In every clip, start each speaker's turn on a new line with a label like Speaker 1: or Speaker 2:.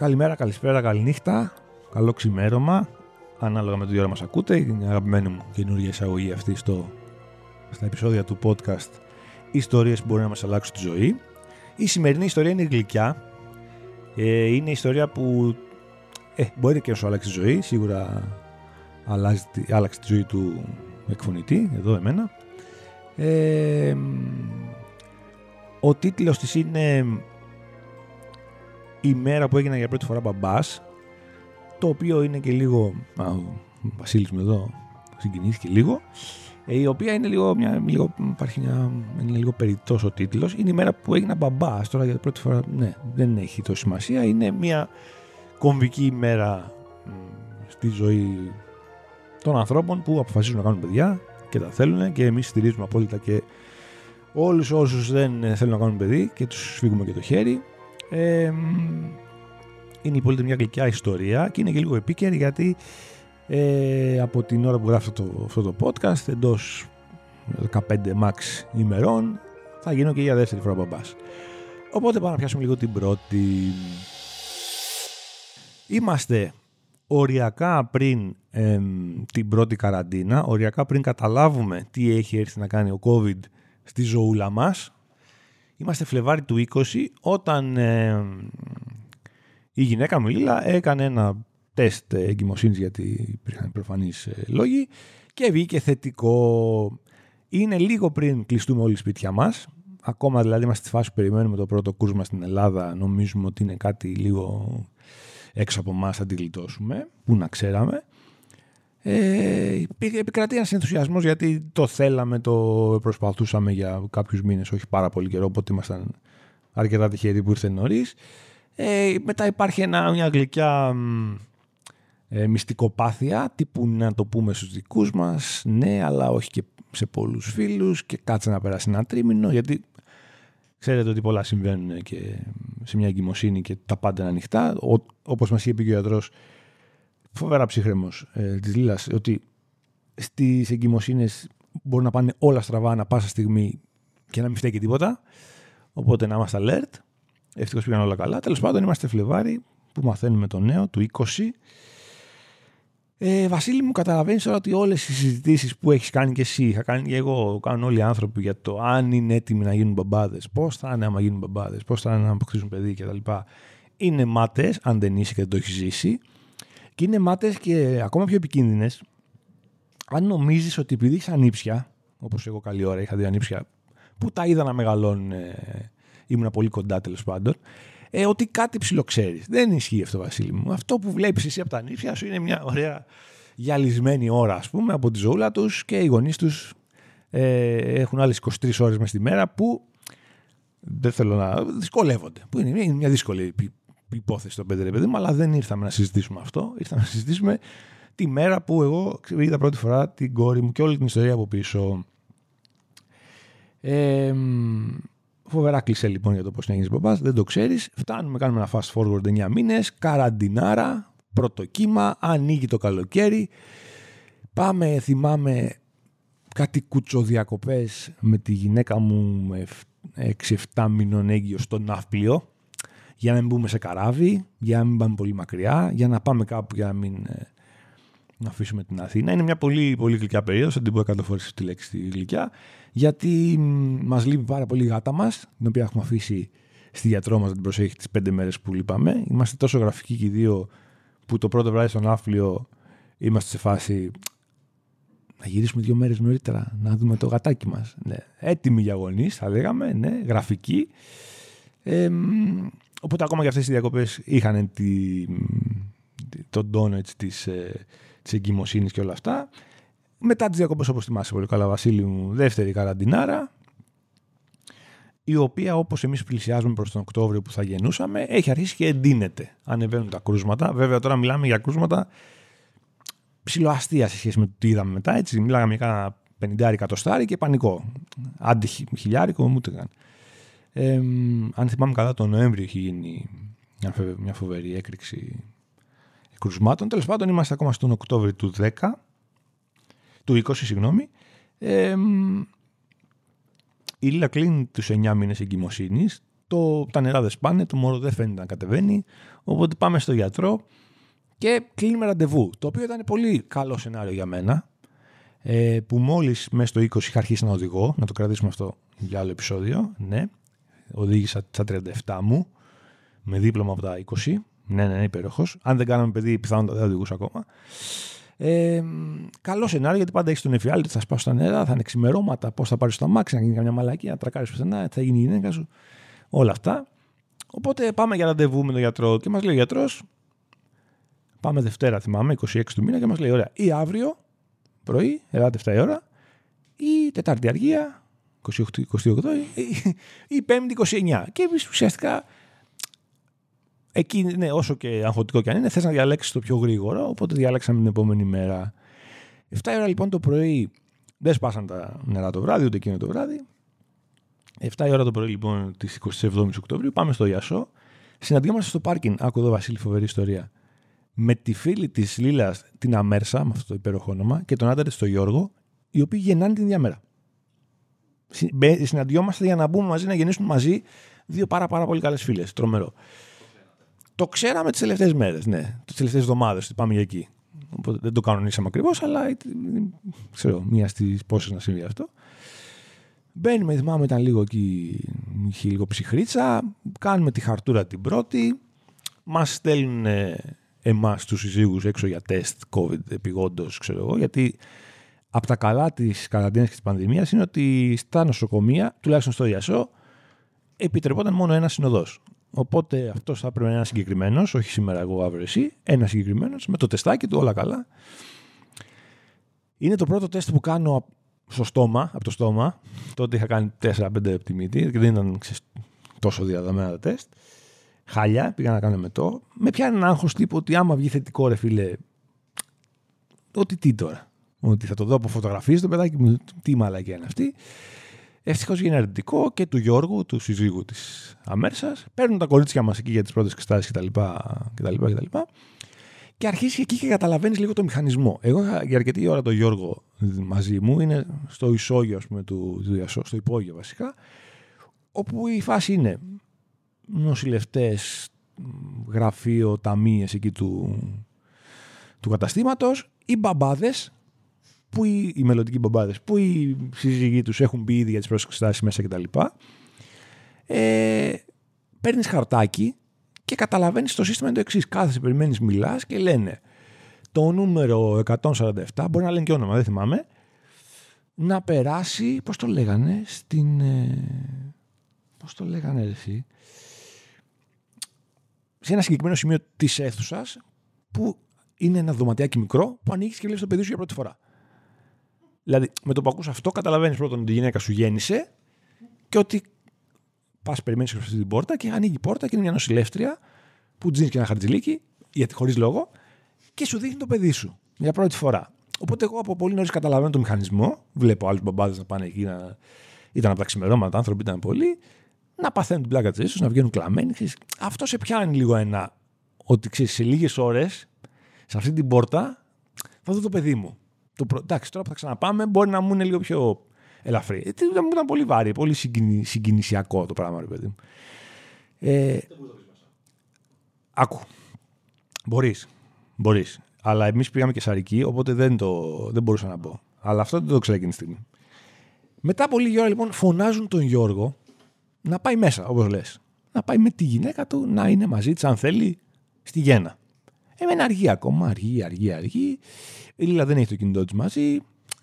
Speaker 1: Καλημέρα, καλησπέρα, καληνύχτα, καλό ξημέρωμα, ανάλογα με το τι ώρα μας ακούτε, είναι αγαπημένη μου καινούργια εισαγωγή αυτή στο, στα επεισόδια του podcast Ιστορίες που μπορεί να μας αλλάξουν τη ζωή. Η σημερινή ιστορία είναι γλυκιά, ε, είναι ιστορία που ε, μπορεί και να σου αλλάξει τη ζωή, σίγουρα αλλάζει, άλλαξε τη ζωή του εκφωνητή, εδώ εμένα. Ε, ο τίτλος της είναι «Η μέρα που έγινα για πρώτη φορά μπαμπάς», το οποίο είναι και λίγο... Α, ο Βασίλης μου εδώ συγκινήθηκε λίγο. Ε, η οποία είναι λίγο, μια, λίγο, υπάρχει μια, είναι λίγο περιττός ο τίτλος. Είναι η μέρα που έγινα μπαμπάς. Τώρα για πρώτη φορά, ναι, δεν έχει τόση σημασία. Είναι μια κομβική ημέρα στη ζωή των ανθρώπων που αποφασίζουν να κάνουν παιδιά και τα θέλουν και εμείς στηρίζουμε απόλυτα και όλους όσους δεν θέλουν να κάνουν παιδί και τους σφίγγουμε και το χέρι. Ε, είναι η μια γλυκιά ιστορία και είναι και λίγο επίκαιρη γιατί ε, από την ώρα που γράφω το, αυτό το podcast εντός 15 max ημερών θα γίνω και για δεύτερη φορά μπαμπάς. Οπότε πάμε να πιάσουμε λίγο την πρώτη. Είμαστε οριακά πριν την πρώτη καραντίνα, οριακά πριν καταλάβουμε τι έχει έρθει να κάνει ο COVID στη ζωούλα μας. Είμαστε Φλεβάρι του 20 όταν η γυναίκα μου Λίλα έκανε ένα τεστ εγκυμοσύνης γιατί υπήρχαν προφανείς ε, λόγοι και βγήκε θετικό. Είναι λίγο πριν κλειστούμε όλοι σπίτια μας. Ακόμα δηλαδή είμαστε στη φάση που περιμένουμε το πρώτο κούσμα στην Ελλάδα. Νομίζουμε ότι είναι κάτι λίγο έξω από εμάς θα τη γλιτώσουμε, που να ξέραμε. Ε, επικρατεί ένας ενθουσιασμός γιατί το θέλαμε, το προσπαθούσαμε για κάποιους μήνες, όχι πάρα πολύ καιρό, οπότε ήμασταν αρκετά τυχεροί που ήρθε νωρίς. Ε, μετά υπάρχει ένα, μια γλυκιά ε, μυστικοπάθεια, τύπου να το πούμε στους δικούς μας, ναι, αλλά όχι και σε πολλούς φίλους και κάτσε να περάσει ένα τρίμηνο, γιατί ξέρετε ότι πολλά συμβαίνουν και σε μια εγκυμοσύνη και τα πάντα είναι ανοιχτά. Ο, όπως μας είχε πει και ο γιατρός, φοβερά ψύχρεμος ε, της Λίλας, ότι στις εγκυμοσύνες μπορεί να πάνε όλα στραβά ανα πάσα στιγμή και να μην φταίει και τίποτα. Οπότε να είμαστε alert. Ευτυχώς πήγαν όλα καλά. Τέλος πάντων, είμαστε Φλεβάρι που μαθαίνουμε το νέο του 20. Ε, Βασίλη μου, καταλαβαίνεις τώρα ότι όλες οι συζητήσεις που έχεις κάνει και εσύ, είχα κάνει και εγώ, κάνουν όλοι οι άνθρωποι για το αν είναι έτοιμοι να γίνουν μπαμπάδες, πώς θα είναι άμα γίνουν μπαμπάδες, πώς θα είναι να αποκτήσουν παιδί κτλ. Είναι μάτε, αν δεν είσαι και δεν το έχεις ζήσει. Και είναι μάτε και ακόμα πιο επικίνδυνες αν νομίζεις ότι επειδή έχεις ανήψια, όπως εγώ καλή ώρα είχα δύο ανήψια, που τα είδα να μεγαλώνουν ήμουν πολύ κοντά τέλος πάντων, ε, ότι κάτι ψιλοξέρει. Δεν ισχύει αυτό, Βασίλη μου. Αυτό που βλέπεις εσύ από τα νύχια σου είναι μια ωραία γυαλισμένη ώρα, ας πούμε, από τη ζωούλα τους και οι γονείς τους ε, έχουν άλλες 23 ώρες μες στη μέρα που δεν θέλω να δυσκολεύονται. Που είναι μια δύσκολη υπόθεση το πέντε παιδί μου, αλλά δεν ήρθαμε να συζητήσουμε αυτό. Ήρθαμε να συζητήσουμε τη μέρα που εγώ είδα πρώτη φορά την κόρη μου και όλη την ιστορία από πίσω. Ε, Φοβερά κλεισέ λοιπόν για το πώς να γίνει μπαμπά, δεν το ξέρεις. Φτάνουμε, κάνουμε ένα fast forward 9 μήνες, καραντινάρα, πρώτο κύμα, ανοίγει το καλοκαίρι. Πάμε, θυμάμαι, κάτι κουτσοδιακοπές με τη γυναίκα μου με 6-7 μήνων έγκυο στο ναύπλιο για να μην μπούμε σε καράβι, για να μην πάμε πολύ μακριά, για να πάμε κάπου για να μην ε, να αφήσουμε την Αθήνα. Είναι μια πολύ, πολύ γλυκιά περίοδος, δεν την πω εκατό φορέ τη λέξη τη γλυκιά, γιατί μας λείπει πάρα πολύ η γάτα μας, την οποία έχουμε αφήσει στη γιατρό μας να την προσέχει τις πέντε μέρες που λείπαμε. Είμαστε τόσο γραφικοί και οι δύο, που το πρώτο βράδυ στον άφλιο είμαστε σε φάση να γυρίσουμε δύο μέρες νωρίτερα, να δούμε το γατάκι μας. Ναι. Έτοιμοι για γονείς, θα λέγαμε, ναι, γραφικοί. Ε, οπότε ακόμα και αυτές οι διακοπές είχαν τη, τον τόνο έτσι, της, ε, της εγκυμοσύνης και όλα αυτά. Μετά τις διακοπές, όπως θυμάσαι πολύ καλά, Βασίλη μου, δεύτερη καραντινάρα, η οποία όπως εμείς πλησιάζουμε προς τον Οκτώβριο που θα γεννούσαμε, έχει αρχίσει και εντείνεται. Ανεβαίνουν τα κρούσματα. Βέβαια, τώρα μιλάμε για κρούσματα ψηλοαστεία σε σχέση με το τι είδαμε μετά. Έτσι, μιλάγαμε για κάνα πενιντάρι κατοστάρι και πανικό. Άντι χιλιάρικο, ούτε καν. Ε, αν θυμάμαι καλά, τον Νοέμβριο έχει γίνει μια φοβερή έκρηξη κρουσμάτων. Τέλος πάντων, είμαστε ακόμα στον Οκτώβριο του 10, του 20, συγγνώμη. Ε, η Λίλα κλείνει τους 9 μήνες εγκυμοσύνης. το, τα νερά δεν σπάνε, το μωρό δεν φαίνεται να κατεβαίνει. Οπότε πάμε στο γιατρό και κλείνουμε ραντεβού. Το οποίο ήταν πολύ καλό σενάριο για μένα. Ε, που μόλις μέσα στο 20 είχα αρχίσει να οδηγώ, να το κρατήσουμε αυτό για άλλο επεισόδιο. Ναι, οδήγησα στα 37 μου με δίπλωμα από τα 20. Ναι, ναι, ναι υπέροχος. Αν δεν κάναμε παιδί, πιθανότατα δεν οδηγούσα ακόμα. Ε, καλό σενάριο γιατί πάντα έχεις τον εφιάλτη, θα σπάσει τα νερά, θα είναι ξημερώματα, πώς θα πάρεις το αμάξι, να γίνει καμιά μαλακή, να τρακάρεις πουθενά, θα γίνει η γυναίκα σου. Όλα αυτά. Οπότε πάμε για ραντεβού με τον γιατρό και μας λέει ο γιατρός, πάμε Δευτέρα, θυμάμαι, 26 του μήνα και μας λέει: Ωραία, ή αύριο πρωί, ελάτε 7 η ώρα, ή Τετάρτη αργία, 28, 28 ή, ή Πέμπτη 29. Και ουσιαστικά εκεί, ναι, όσο και αγχωτικό και αν είναι, θε να διαλέξει το πιο γρήγορο. Οπότε διάλεξαμε την επόμενη μέρα. 7 ώρα λοιπόν το πρωί δεν σπάσαν τα νερά το βράδυ, ούτε εκείνο το βράδυ. 7 η ώρα το πρωί λοιπόν τη 27η Οκτωβρίου πάμε στο Ιασό. Συναντιόμαστε στο πάρκινγκ. Άκου εδώ Βασίλη, φοβερή ιστορία. Με τη φίλη τη Λίλα, την Αμέρσα, με αυτό το υπέροχο όνομα, και τον άντρα τη, τον Γιώργο, οι οποίοι γεννάνε την ίδια μέρα. Συναντιόμαστε για να μπούμε μαζί, να γεννήσουν μαζί δύο πάρα, πάρα πολύ καλές φίλες. Τρομερό. Το ξέραμε τις τελευταίες μέρες, ναι. Τις τελευταίες εβδομάδες ότι πάμε για εκεί. Οπότε δεν το κανονίσαμε ακριβώς, αλλά ξέρω, μία στις πόσες να συμβεί αυτό. Μπαίνουμε, θυμάμαι, ήταν λίγο εκεί, είχε λίγο ψυχρίτσα. Κάνουμε τη χαρτούρα την πρώτη. Μας στέλνουν εμάς τους συζύγους έξω για τεστ COVID επιγόντως, ξέρω εγώ, γιατί από τα καλά της καραντίνας και της πανδημίας είναι ότι στα νοσοκομεία, τουλάχιστον στο Διασό, επιτρεπόταν μόνο ένας συνοδός. Οπότε αυτός θα έπρεπε να είναι ένας συγκεκριμένος, όχι σήμερα εγώ, αύριο εσύ. Ένας συγκεκριμένος, με το τεστάκι του, όλα καλά. Είναι το πρώτο τεστ που κάνω στο στόμα, από το στόμα. Τότε είχα κάνει 4-5 από τη μύτη και δεν ήταν τόσο διαδομένα τα τεστ. Χάλια, πήγα να κάνω με το. Με πιάνει ένα άγχος τύπου ότι άμα βγει θετικό, ρε φίλε. Ότι τι τώρα. Ότι θα το δω από φωτογραφίες το παιδάκι μου, τι μαλακία είναι αυτή. Ευτυχώς γίνει αρνητικό και του Γιώργου, του συζύγου της Αμέρσα. Παίρνουν τα κορίτσια μας εκεί για τις πρώτες εξετάσεις κτλ. κτλ, κτλ. Και αρχίσει εκεί και καταλαβαίνεις λίγο το μηχανισμό. Εγώ για αρκετή ώρα τον Γιώργο μαζί μου, είναι στο ισόγειο ας πούμε, του, του στο υπόγειο βασικά, όπου η φάση είναι νοσηλευτές, γραφείο, ταμείες εκεί του, του καταστήματος, οι μπαμπάδες που οι, οι μελλοντικοί μπαμπάδε, που οι σύζυγοι τους έχουν μπει ήδη για τις πρόσεξε μέσα κτλ. Ε, Παίρνεις χαρτάκι και καταλαβαίνεις το σύστημα είναι το εξής. Κάθεσαι, περιμένεις, μιλάς και λένε το νούμερο 147, μπορεί να λένε και όνομα, δεν θυμάμαι, να περάσει, πώς το λέγανε, στην... Ε, πώς το λέγανε εσύ, σε ένα συγκεκριμένο σημείο της αίθουσας που είναι ένα δωματιάκι μικρό που ανοίγεις και βλέπεις το παιδί σου για πρώτη φορά. Δηλαδή, με το που ακούς αυτό, καταλαβαίνεις πρώτον ότι η γυναίκα σου γέννησε και ότι πας περιμένεις σε αυτή την πόρτα και ανοίγει η πόρτα και είναι μια νοσηλεύτρια που τζίνει και ένα χαρτζηλίκι, γιατί χωρίς λόγο, και σου δείχνει το παιδί σου για πρώτη φορά. Οπότε εγώ από πολύ νωρίς καταλαβαίνω το μηχανισμό. Βλέπω άλλους μπαμπάδες να πάνε εκεί να. ήταν από τα ξημερώματα, άνθρωποι ήταν πολλοί. Να παθαίνουν την πλάκα της να βγαίνουν κλαμμένοι. Αυτό σε πιάνει λίγο ένα. Ότι ξέρεις, σε λίγες ώρες, σε αυτή την πόρτα, θα δω το παιδί μου. Το προ... Εντάξει, τώρα που θα ξαναπάμε μπορεί να μου είναι λίγο πιο ελαφρύ. Ε, μου ήταν πολύ βάρη, πολύ συγκινη... συγκινησιακό το πράγμα, ρε παιδί μου. Ε... Άκου. Μπορείς. Μπορείς. Αλλά εμείς πήγαμε και σαρική, οπότε δεν, το... δεν μπορούσα να πω. Αλλά αυτό δεν το ξέρω εκείνη τη στιγμή. Μετά από λίγη ώρα λοιπόν φωνάζουν τον Γιώργο να πάει μέσα, όπως λες. Να πάει με τη γυναίκα του να είναι μαζί της, αν θέλει, στη γέννα. Εμένα αργεί ακόμα, αργεί, αργεί, αργεί. Η Λίλα δεν έχει το κινητό της μαζί.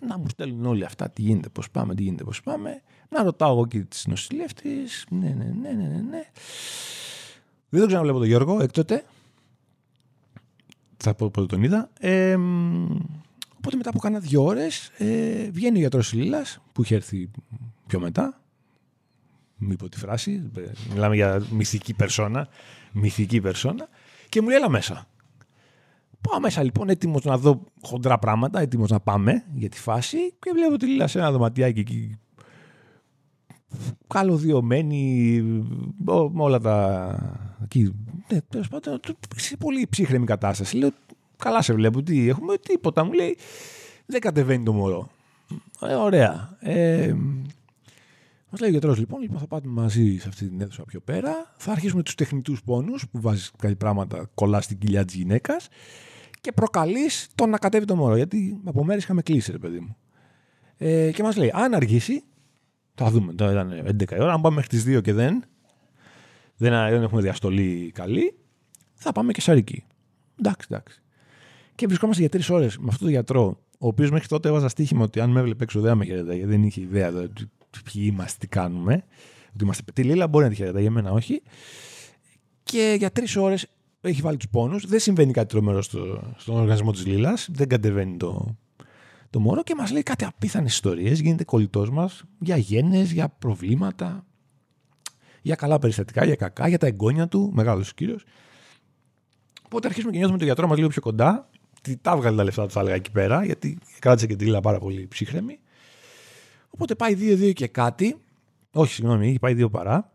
Speaker 1: Να μου στέλνουν όλοι αυτά, τι γίνεται, πώς πάμε, τι γίνεται, πώς πάμε. Να ρωτάω εγώ και τις νοσηλεύτη. Ναι, ναι, ναι, ναι, ναι, ναι. Δεν το ξαναβλέπω τον Γιώργο έκτοτε. Θα πω πότε τον είδα. Ε, οπότε μετά από κάνα δύο ώρες ε, βγαίνει ο γιατρός Λίλας που είχε έρθει πιο μετά. Μη πω τη φράση. Μιλάμε για μυθική περσόνα. Μυθική περσόνα. Και μου λέει, έλα μέσα. Πάω μέσα λοιπόν έτοιμος να δω χοντρά πράγματα, έτοιμος να πάμε για τη φάση και βλέπω τη Λίλα σε ένα δωματιάκι εκεί καλωδιωμένη, με όλα τα. Εκεί, ναι, τέλος πάντων, σε πολύ ψύχρεμη κατάσταση. Λέω, καλά σε βλέπω, τι έχουμε, τίποτα. Μου λέει, δεν κατεβαίνει το μωρό. Ε, ωραία. Ε, Μας λέει ο γιατρός λοιπόν, λοιπόν, θα πάτε μαζί σε αυτή την αίθουσα πιο πέρα. Θα αρχίσουμε τους τεχνητούς πόνους που βάζεις κάτι πράγματα, κολλάς στην κοιλιά της γυναίκας και προκαλείς τον να κατέβει το μωρό. Γιατί από μέρε είχαμε κλείσει, ρε παιδί μου. Ε, και μας λέει, αν αργήσει, θα δούμε. Τώρα ήταν 11 η ώρα. Αν πάμε μέχρι τις 2 και δεν, δεν, δεν έχουμε διαστολή καλή, θα πάμε και σαρική. Εντάξει, εντάξει. Και βρισκόμαστε για τρεις ώρες με αυτόν τον γιατρό, ο οποίος μέχρι τότε έβαζα στοίχημα ότι αν με έβλεπε έξω δεν με χαιρετάει, γιατί δεν είχε ιδέα δηλαδή, ποιοι είμαστε, τι κάνουμε. Ότι είμαστε τη Λίλα, μπορεί να τη χαιρετάει, για μένα όχι. Και για τρεις ώρες έχει βάλει τους πόνους. Δεν συμβαίνει κάτι τρομερό στο, στον οργανισμό της Λίλας. Δεν κατεβαίνει το, το μωρό και μας λέει κάτι απίθανες ιστορίες. Γίνεται κολλητός μας για γέννε, για προβλήματα, για καλά περιστατικά, για κακά, για τα εγγόνια του. Μεγάλος κύριος. Οπότε αρχίζουμε και νιώθουμε τον γιατρό μας λίγο πιο κοντά. Τι τα βγάλει τα λεφτά του, θα έλεγα εκεί πέρα, γιατί κράτησε και τη Λίλα πάρα πολύ ψύχρεμη. Οπότε πάει 2-2 και κάτι. Όχι, συγγνώμη, έχει πάει δύο παρά.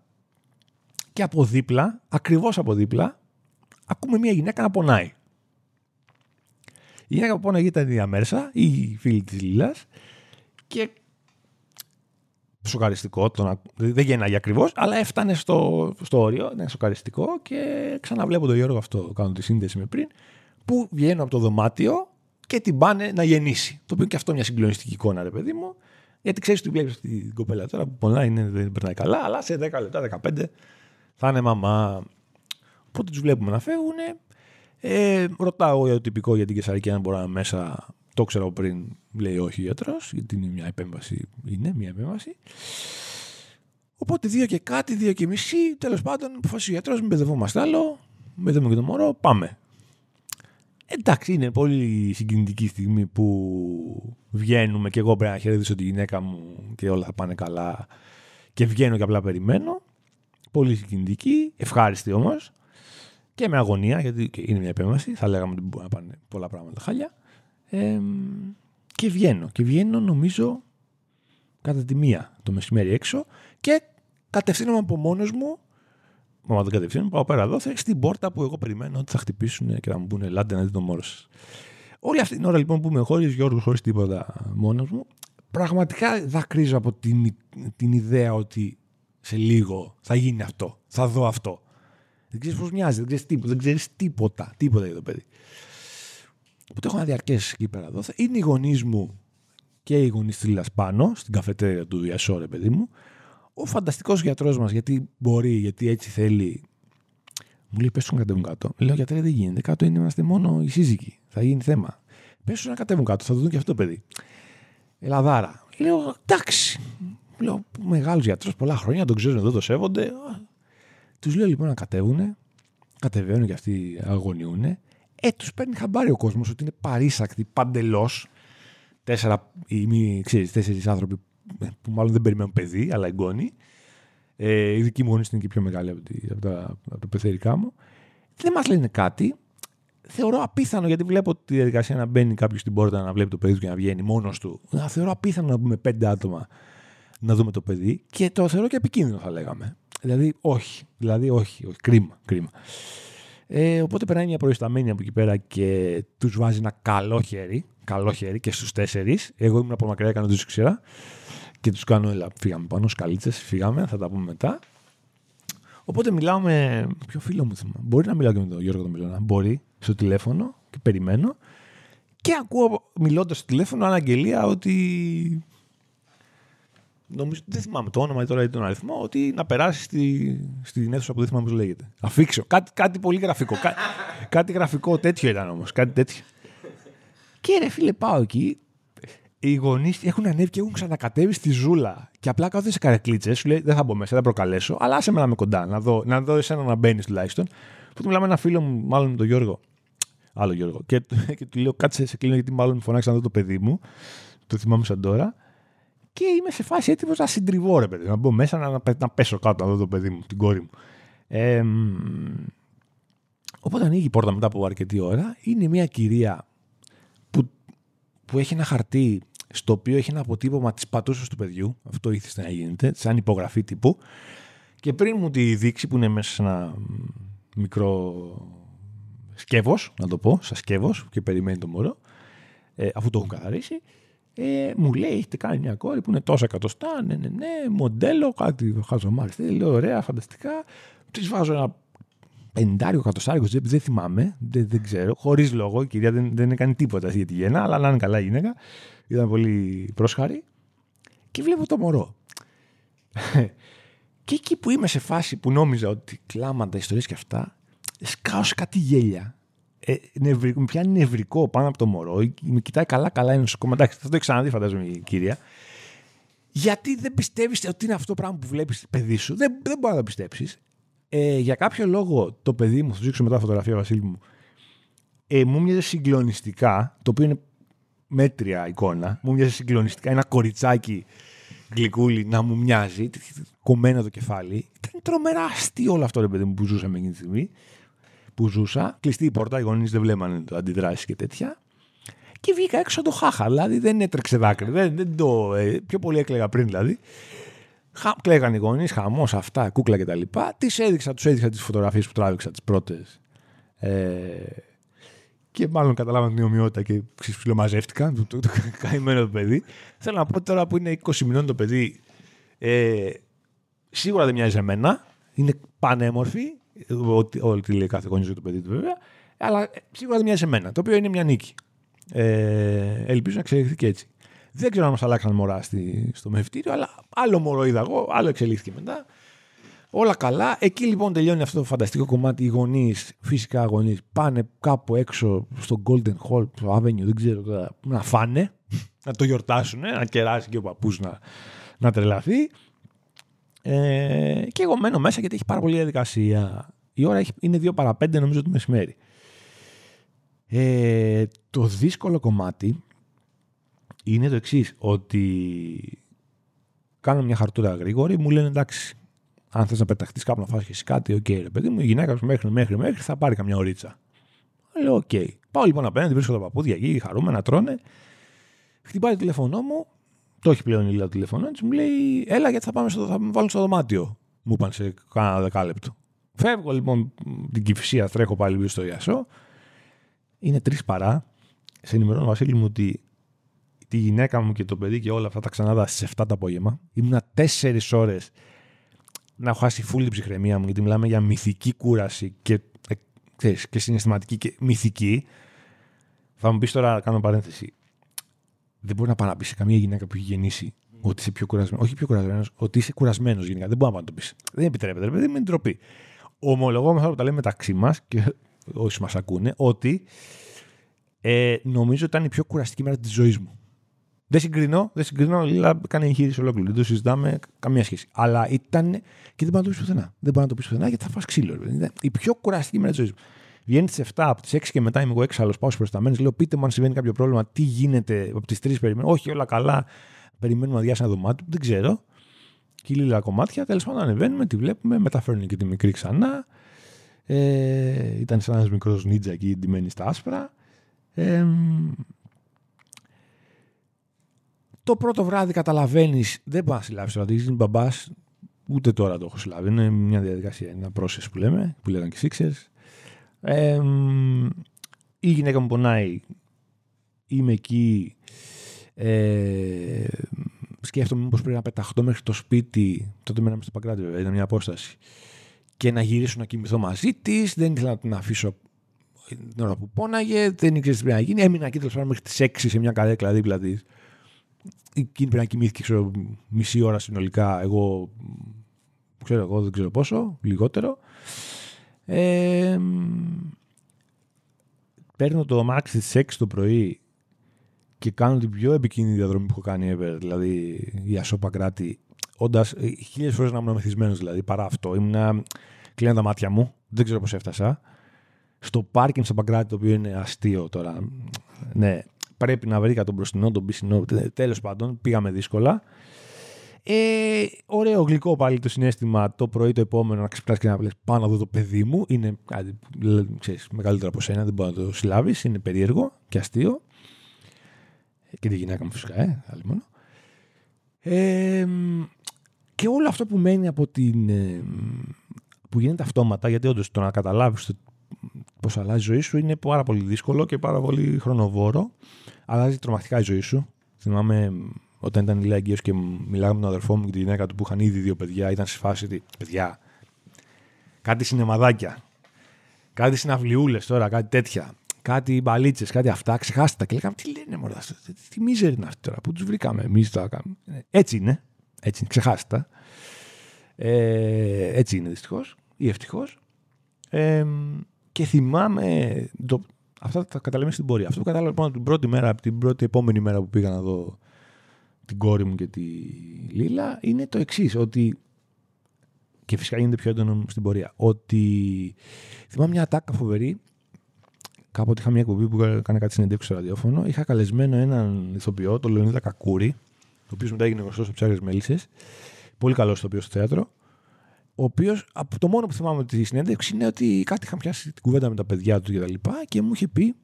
Speaker 1: Και από δίπλα, ακριβώς από δίπλα, ακούμε μια γυναίκα να πονάει. Η γυναίκα που πόναγε ήταν η Διαμέρσα, η φίλη της Λίλας. Και σοκαριστικό, το δεν γεννάγει ακριβώς, αλλά έφτανε στο, στο όριο, ήταν σοκαριστικό και ξαναβλέπω τον Γιώργο αυτό, κάνω τη σύνδεση με πριν, που βγαίνουν από το δωμάτιο και την πάνε να γεννήσει. Το οποίο και αυτό μια συγκλονιστική εικόνα, ρε παιδί μου. Γιατί ξέρεις ότι βλέπεις την κοπέλα τώρα που πονάει, είναι, δεν περνάει καλά, αλλά σε 10 λεπτά, 15 θα είναι μαμά. Οπότε τους βλέπουμε να φεύγουν. Ε, ρωτάω για το τυπικό για την Κεσαρική αν μπορώ να μέσα. Το ξέρω πριν, λέει όχι ο γιατρός, γιατί είναι μια επέμβαση. Είναι μια επέμβαση. Οπότε δύο και κάτι, δύο και μισή, τέλος πάντων, αποφάσισε ο γιατρός, μην μπεδευόμαστε άλλο. Μπεδεύουμε και το μωρό, πάμε. Εντάξει, είναι πολύ συγκινητική στιγμή που βγαίνουμε και εγώ πρέπει να χαιρετήσω τη γυναίκα μου και όλα θα πάνε καλά και βγαίνω και απλά περιμένω. Πολύ συγκινητική, ευχάριστη όμως και με αγωνία γιατί είναι μια επέμβαση, θα λέγαμε ότι μπορεί να πάνε πολλά πράγματα χάλια. Ε, και βγαίνω. Και βγαίνω νομίζω κατά τη μία το μεσημέρι έξω και κατευθύνομαι από μόνος μου Μα δεν κατευθύνω, πάω πέρα εδώ, στην πόρτα που εγώ περιμένω ότι θα χτυπήσουν και θα μου πούνε Ελάτε να δείτε το μόρος σας. Όλη αυτή την ώρα λοιπόν που είμαι χωρίς Γιώργος, χωρίς τίποτα μόνος μου, πραγματικά δακρύζω από την, την ιδέα ότι σε λίγο θα γίνει αυτό, θα δω αυτό. Δεν ξέρεις πώς μοιάζει, δεν ξέρεις τίποτα, δεν ξέρεις τίποτα, τίποτα για το παιδί. Οπότε έχω ένα διαρκές εκεί πέρα εδώ. Είναι οι γονείς μου και οι γονείς της πάνω, στην καφετέρια του Διασόρε, παιδί μου, ο φανταστικός γιατρός μας, γιατί μπορεί, γιατί έτσι θέλει. Μου λέει: Πες του να κατέβουν κάτω. Λέω: Γιατί δεν γίνεται. Κάτω είναι, είμαστε μόνο οι σύζυγοι. Θα γίνει θέμα. Πες του να κατέβουν κάτω, θα το δουν και αυτό το παιδί. Ελαδάρα. Λέω: Εντάξει. Λέω: Μεγάλος γιατρός, πολλά χρόνια, τον ξέρουν εδώ, το σέβονται. Τους λέω λοιπόν να κατέβουν. Κατεβαίνουν και αυτοί αγωνιούν. Ε, τους παίρνει χαμπάρι ο κόσμος ότι είναι παρήσακτοι παντελώς. Τέσσερα ή μη, ξέρεις, τέσσερις άνθρωποι που μάλλον δεν περιμένουν παιδί, αλλά εγγόνοι. Ε, η δική μου γονείς είναι και πιο μεγάλη από, τη, από, τα, από τα πεθερικά μου. Δεν μας λένε κάτι. Θεωρώ απίθανο, γιατί βλέπω τη διαδικασία να μπαίνει κάποιος στην πόρτα να βλέπει το παιδί του και να βγαίνει μόνος του. Να θεωρώ απίθανο να πούμε πέντε άτομα να δούμε το παιδί και το θεωρώ και επικίνδυνο, θα λέγαμε. Δηλαδή, όχι. Δηλαδή, όχι. όχι. Κρίμα. κρίμα. Ε, οπότε περνάει μια προϊσταμένη από εκεί πέρα και τους βάζει ένα καλό χέρι. Καλό χέρι και στους τέσσερις. Εγώ ήμουν από μακριά, έκανα του ήξερα και τους κάνω, έλα, φύγαμε πάνω, σκαλίτσες, φύγαμε, θα τα πούμε μετά. Οπότε μιλάω με. Ποιο φίλο μου θυμάμαι. Μπορεί να μιλάω και με τον Γιώργο τον Μιλώνα. Μπορεί στο τηλέφωνο και περιμένω. Και ακούω μιλώντας στο τηλέφωνο αναγγελία ότι. Νομίζω, δεν θυμάμαι το όνομα ή τώρα ή τον αριθμό, ότι να περάσει στη, στην αίθουσα που δεν θυμάμαι πώς λέγεται. Αφήξω. Κάτι, κάτι πολύ γραφικό. Κά, κάτι γραφικό τέτοιο ήταν όμως. Κάτι τέτοιο. Και ρε φίλε, πάω εκεί οι γονείς έχουν ανέβει και έχουν ξανακατέβει στη ζούλα. Και απλά κάθονται σε καρεκλίτσες, σου λέει: Δεν θα μπω μέσα, δεν προκαλέσω, αλλά άσε με να είμαι κοντά, να δω, να δω εσένα να μπαίνεις τουλάχιστον. Που μιλάμε ένα φίλο μου, μάλλον με τον Γιώργο. Άλλο Γιώργο. Και, και του λέω: Κάτσε σε κλείνω, γιατί μάλλον μου φωνάξει να δω το παιδί μου. Το θυμάμαι σαν τώρα. Και είμαι σε φάση έτοιμος να συντριβώ, ρε παιδί. Να μπω μέσα να, να, να πέσω κάτω να δω το παιδί μου, την κόρη μου. Ε, οπότε ανοίγει η πόρτα μετά από αρκετή ώρα. Είναι μια κυρία που, που έχει ένα χαρτί στο οποίο έχει ένα αποτύπωμα της πατούσας του παιδιού. Αυτό ήθελε να γίνεται, σαν υπογραφή τύπου. Και πριν μου τη δείξει που είναι μέσα σε ένα μικρό σκεύος, να το πω, σαν σκεύος και περιμένει το μωρό, ε, αφού το έχουν καθαρίσει, Ε, μου λέει, έχετε κάνει μια κόρη που είναι τόσα εκατοστά, ναι, ναι, ναι, μοντέλο, κάτι χαζομάρι. Λέω, ωραία, φανταστικά. Της βάζω ένα πεντάριο, εκατοστάριο, δεν θυμάμαι, δεν, δεν ξέρω. Χωρίς λόγο, η κυρία δεν, δεν έκανε τίποτα για τη γέννα, αλλά να είναι καλά η γυναίκα. Ήταν πολύ πρόσχαρη. Και βλέπω το μωρό. και εκεί που είμαι σε φάση που νόμιζα ότι κλάματα, ιστορίες και αυτά, σκάω σε κάτι γέλια ε, νευρικό, με πιάνει νευρικό πάνω από το μωρό, με κοιτάει καλά-καλά, είναι νοσοκόμα. Εντάξει, θα το ξαναδεί, φαντάζομαι η κυρία. Γιατί δεν πιστεύεις ότι είναι αυτό το πράγμα που βλέπεις παιδί σου; Δεν, δεν μπορεί να το πιστέψεις. Ε, για κάποιο λόγο το παιδί μου, θα σου δείξω μετά φωτογραφία, Βασίλη μου, ε, μου μοιάζει συγκλονιστικά, το οποίο είναι μέτρια εικόνα, μου μοιάζει συγκλονιστικά ένα κοριτσάκι γλυκούλι να μου μοιάζει, κομμένο το κεφάλι. Ήταν τρομερά αστείο όλο αυτό ρε παιδί μου που ζούσαμε εκείνη τη στιγμή που ζούσα. Κλειστή η πόρτα, οι γονείς δεν βλέπανε αντιδράσεις και τέτοια. Και βγήκα έξω το χάχα. Δηλαδή δεν έτρεξε δάκρυ. Δεν, δεν το, ε, πιο πολύ έκλαιγα πριν δηλαδή. Χα, κλαίγαν οι γονείς, χαμός, αυτά, κούκλα κτλ. Τις έδειξα, τους έδειξα τις φωτογραφίες που τράβηξα, τις πρώτες. Ε, και μάλλον καταλάβαν την ομοιότητα και ξυφιλομαζεύτηκαν. Το, το, το, καημένο το παιδί. Θέλω να πω τώρα που είναι 20 μηνών το παιδί, ε, σίγουρα δεν μοιάζει εμένα. Είναι πανέμορφη Ό,τι τι λέει κάθε γονιός για το παιδί του βέβαια. Αλλά σίγουρα δεν μοιάζει σε μένα. Το οποίο είναι μια νίκη. Ε, ελπίζω να εξελιχθεί και έτσι. Δεν ξέρω αν μας αλλάξαν μωρά στη, στο μευτήριο, αλλά άλλο μωρό είδα εγώ, άλλο εξελίχθηκε μετά. Όλα καλά. Εκεί λοιπόν τελειώνει αυτό το φανταστικό κομμάτι. Οι γονείς, φυσικά γονείς, πάνε κάπου έξω στο Golden Hall, στο Avenue, δεν ξέρω τώρα, να φάνε, να το γιορτάσουν, να κεράσει και ο παππούς να, να τρελαθεί. Ε, και εγώ μένω μέσα γιατί έχει πάρα πολύ διαδικασία. Η ώρα είναι 2 παρα 5 νομίζω το μεσημέρι. Ε, το δύσκολο κομμάτι είναι το εξής ότι κάνω μια χαρτούρα γρήγορη, μου λένε εντάξει, αν θες να πεταχτείς κάπου να φας και εσύ κάτι, OK, okay, ρε παιδί μου, η γυναίκα σου μέχρι, μέχρι, μέχρι θα πάρει καμιά ωρίτσα. Λέω, OK. Okay. Πάω λοιπόν απέναντι, βρίσκω τα παππούδια εκεί, χαρούμενα, τρώνε. Χτυπάει το τηλέφωνό μου, το έχει πλέον η Λίλα το τηλέφωνο τη, μου λέει: Έλα, γιατί θα, πάμε στο, θα με βάλουν στο δωμάτιο. Μου είπαν σε κάνα δεκάλεπτο. Φεύγω λοιπόν την κυφυσία, τρέχω πάλι πίσω στο Ιασό. Είναι τρεις παρά. Σε ενημερώνω, Βασίλη μου, ότι τη γυναίκα μου και το παιδί και όλα αυτά τα ξανάδα στι 7 το απόγευμα. Ήμουνα 4 ώρες να έχω χάσει φούλη την ψυχραιμία μου, γιατί μιλάμε για μυθική κούραση και, ε, ξέρεις, και συναισθηματική και μυθική. Θα μου πεις τώρα, κάνω παρένθεση, δεν μπορεί να πάει να πει σε καμία γυναίκα που έχει γεννήσει ότι είσαι πιο κουρασμένος. Όχι πιο κουρασμένος, ότι είσαι κουρασμένος γενικά. Δεν μπορεί να το πεις. Δεν επιτρέπεται, ρε παιδί, με ντροπή. Ομολογώ που τα λέμε μεταξύ μας και όσοι μας ακούνε, ότι ε, νομίζω ότι ήταν η πιο κουραστική μέρα της ζωής μου. Δεν συγκρινώ, δεν συγκρινώ, αλλά κάνει εγχείρηση ολόκληρη. Δεν το συζητάμε, καμία σχέση. Αλλά ήταν. και δεν μπορεί να το πεις πουθενά. Δεν μπορεί να το πεις πουθενά γιατί θα φας ξύλο. Η πιο κουραστική μέρα της ζωής μου. Βγαίνει τι 7, από τις 6 και μετά είμαι εγώ έξαλλος, πάω στου προσταμένου. Λέω, πείτε μου αν συμβαίνει κάποιο πρόβλημα, τι γίνεται από τις 3 περιμένω. Όχι, όλα καλά. Περιμένουμε να διάσει ένα δωμάτιο. Δεν ξέρω. Κυλίλα κομμάτια. Τέλος πάντων, ανεβαίνουμε, τη βλέπουμε, μεταφέρουν και τη μικρή ξανά. Ε, ήταν σαν ένας μικρός νίτζα εκεί, ντυμένη στα άσπρα. Ε, το πρώτο βράδυ καταλαβαίνεις, δεν μπορείς να συλλάβεις δηλαδή, είναι μπαμπάς, ούτε τώρα το έχω συλλάβει. Είναι μια διαδικασία, ένα process που λέμε, που λέγανε και Sixers. Ε, η γυναίκα μου πονάει, είμαι εκεί, ε, σκέφτομαι μήπως πρέπει να πεταχτώ μέχρι το σπίτι, τότε μέναμε στο Παγκράτη βέβαια, ήταν μια απόσταση, και να γυρίσω να κοιμηθώ μαζί της. Δεν ήθελα να την αφήσω την ώρα που πόναγε, δεν ήξερε τι πρέπει να γίνει. Έμεινα εκεί τέλος μέχρι τις 6 σε μια καρέκλα δίπλα της. Εκείνη πρέπει να κοιμήθηκε ξέρω, μισή ώρα συνολικά. Εγώ ξέρω εγώ, δεν ξέρω πόσο, λιγότερο. Ε, παίρνω το αμάξι στις 6 το πρωί και κάνω την πιο επικίνδυνη διαδρομή που έχω κάνει ever, δηλαδή η Ασόπα Κράτη, όντας χίλιες φορές να ήμουν μεθυσμένος δηλαδή, παρά αυτό. Ήμουνα, κλείνω τα μάτια μου, δεν ξέρω πώς έφτασα. Στο πάρκινγκ στο Παγκράτη, το οποίο είναι αστείο τώρα, ναι, πρέπει να βρήκα τον μπροστινό, τον πισινό, τέλος πάντων, πήγαμε δύσκολα. Ε, ωραίο γλυκό πάλι το συνέστημα το πρωί το επόμενο να ξυπνάς και να βλέπεις πάνω εδώ το παιδί μου. Είναι κάτι ξέρεις, μεγαλύτερο από σένα, δεν μπορεί να το συλλάβεις. Είναι περίεργο και αστείο. Και τη γυναίκα μου φυσικά, ε, άλλη μόνο. Ε, και όλο αυτό που μένει από την. Ε, που γίνεται αυτόματα, γιατί όντως το να καταλάβεις πώς αλλάζει η ζωή σου είναι πάρα πολύ δύσκολο και πάρα πολύ χρονοβόρο. Αλλάζει τρομακτικά η ζωή σου Θυμάμαι όταν ήταν ηλέγγυο και μιλάγαμε με τον αδερφό μου και τη γυναίκα του που είχαν ήδη δύο παιδιά, ήταν σε φάση ότι. Παιδιά, κάτι σινεμαδάκια. Κάτι συναυλιούλες τώρα, κάτι τέτοια. Κάτι μπαλίτσες, κάτι αυτά. Ξεχάστε τα. Και λέγαμε, τι λένε μόνο αυτό. Τι μίζερη είναι αυτή τώρα. Πού τους βρήκαμε. Εμείς το κάνουμε. Έτσι είναι. Έτσι είναι. Ξεχάστε τα. Ε, έτσι είναι δυστυχώς ή ευτυχώς. Ε, και θυμάμαι. Το, αυτά τα καταλαβαίνω στην πορεία. Αυτό που κατάλαβα λοιπόν την πρώτη μέρα, την πρώτη επόμενη μέρα που πήγα να δω την κόρη μου και τη Λίλα είναι το εξής. Ότι και φυσικά γίνεται πιο έντονο στην πορεία. Ότι θυμάμαι μια ατάκα φοβερή. Κάποτε είχα μια εκπομπή που έκανε κάτι συνεντεύξεις στο ραδιόφωνο. Είχα καλεσμένο έναν ηθοποιό, τον Λεωνίδα Κακούρη, ο οποίος μετά έγινε γνωστός στο Ψάρε Μέλισσες. Πολύ καλός ηθοποιός στο θέατρο. Ο οποίος, από το μόνο που θυμάμαι τη συνέντευξη είναι ότι κάτι είχαν πιάσει την κουβέντα με τα παιδιά του και τα λοιπά και μου είχε πει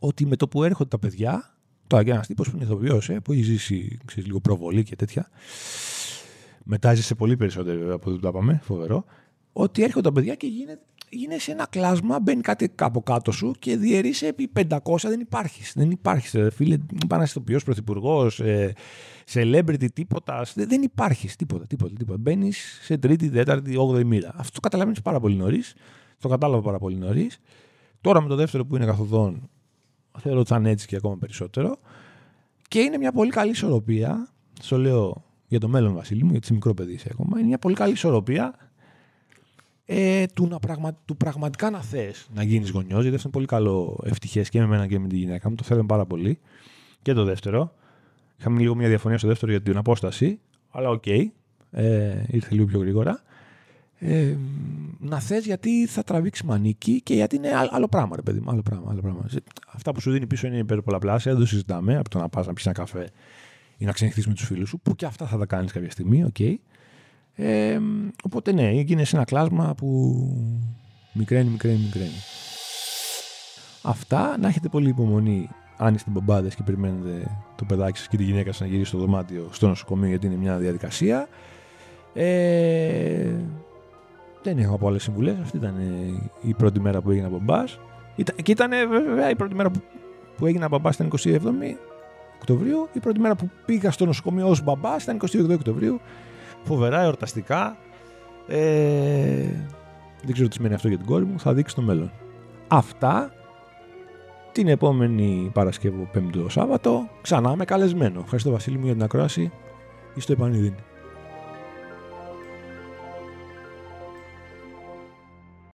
Speaker 1: ότι με το που έρχονται τα παιδιά, τώρα και ένα τύπο που είναι ηθοποιός, ε, που έχει ζήσει ξέρεις, λίγο προβολή και τέτοια, μετά σε πολύ περισσότερο από ό,τι το είπαμε, φοβερό, ότι έρχονται τα παιδιά και γίνεται, γίνεσαι ένα κλάσμα, μπαίνει κάτι από κάτω σου και διαιρείσαι επί 500, δεν υπάρχεις. Δεν υπάρχεις. Φίλε, πάνε ηθοποιό, πρωθυπουργός, ε, celebrity, τίποτα. Δεν υπάρχεις τίποτα. τίποτα, τίποτα. Μπαίνεις σε τρίτη, τέταρτη, όγδοη μοίρα. Αυτό το καταλαβαίνεις πάρα πολύ νωρίς. Το κατάλαβα πάρα πολύ νωρίς. Τώρα με το δεύτερο που είναι καθοδόν, θεωρώ ότι θα είναι έτσι και ακόμα περισσότερο. Και είναι μια πολύ καλή ισορροπία. Στο λέω για το μέλλον, Βασίλη μου, γιατί είσαι μικρό παιδί είσαι ακόμα. Είναι μια πολύ καλή ισορροπία ε, του, να πραγμα, του πραγματικά να θες να γίνεις γονιός. Γιατί αυτό είναι πολύ καλό ευτυχές και με μένα και με τη γυναίκα μου. Το θέλουμε πάρα πολύ. Και το δεύτερο. Είχαμε λίγο μια διαφωνία στο δεύτερο για την απόσταση. Αλλά OK. Okay, ε, ήρθε λίγο πιο γρήγορα. Ε, να θες γιατί θα τραβήξει μανίκι και γιατί είναι άλλο πράγμα, ρε παιδί μου. Άλλο πράγμα, άλλο πράγμα. Αυτά που σου δίνει πίσω είναι υπερπολλαπλάσια, δεν το συζητάμε. Από το να πας να πιεις ένα καφέ ή να ξενυχθείς με τους φίλους σου, που και αυτά θα τα κάνεις κάποια στιγμή, OK. Okay. Ε, οπότε ναι, έγινε σε ένα κλάσμα που μικραίνει, μικραίνει, μικραίνει. Αυτά, να έχετε πολύ υπομονή αν είστε μπαμπάδες και περιμένετε το παιδάκι σας και τη γυναίκα σας να γυρίσει στο δωμάτιο στο νοσοκομείο γιατί είναι μια διαδικασία. Ε, δεν έχω από άλλες συμβουλές. Αυτή ήταν η πρώτη μέρα που έγινα μπαμπάς. Και ήταν βέβαια η πρώτη μέρα που, που έγινα μπαμπάς ήταν 27 Οκτωβρίου. Η πρώτη μέρα που πήγα στο νοσοκομείο ως μπαμπάς ήταν 22 Οκτωβρίου φοβερά εορταστικά. Ε, δεν ξέρω τι σημαίνει αυτό για την κόρη μου, θα δείξει το μέλλον. Αυτά την επόμενη Παρασκευή, Πέμπτο Σάββατο, ξανά με καλεσμένο. Ευχαριστώ Βασίλη μου για την ακρόαση. Είστε επανειδήν.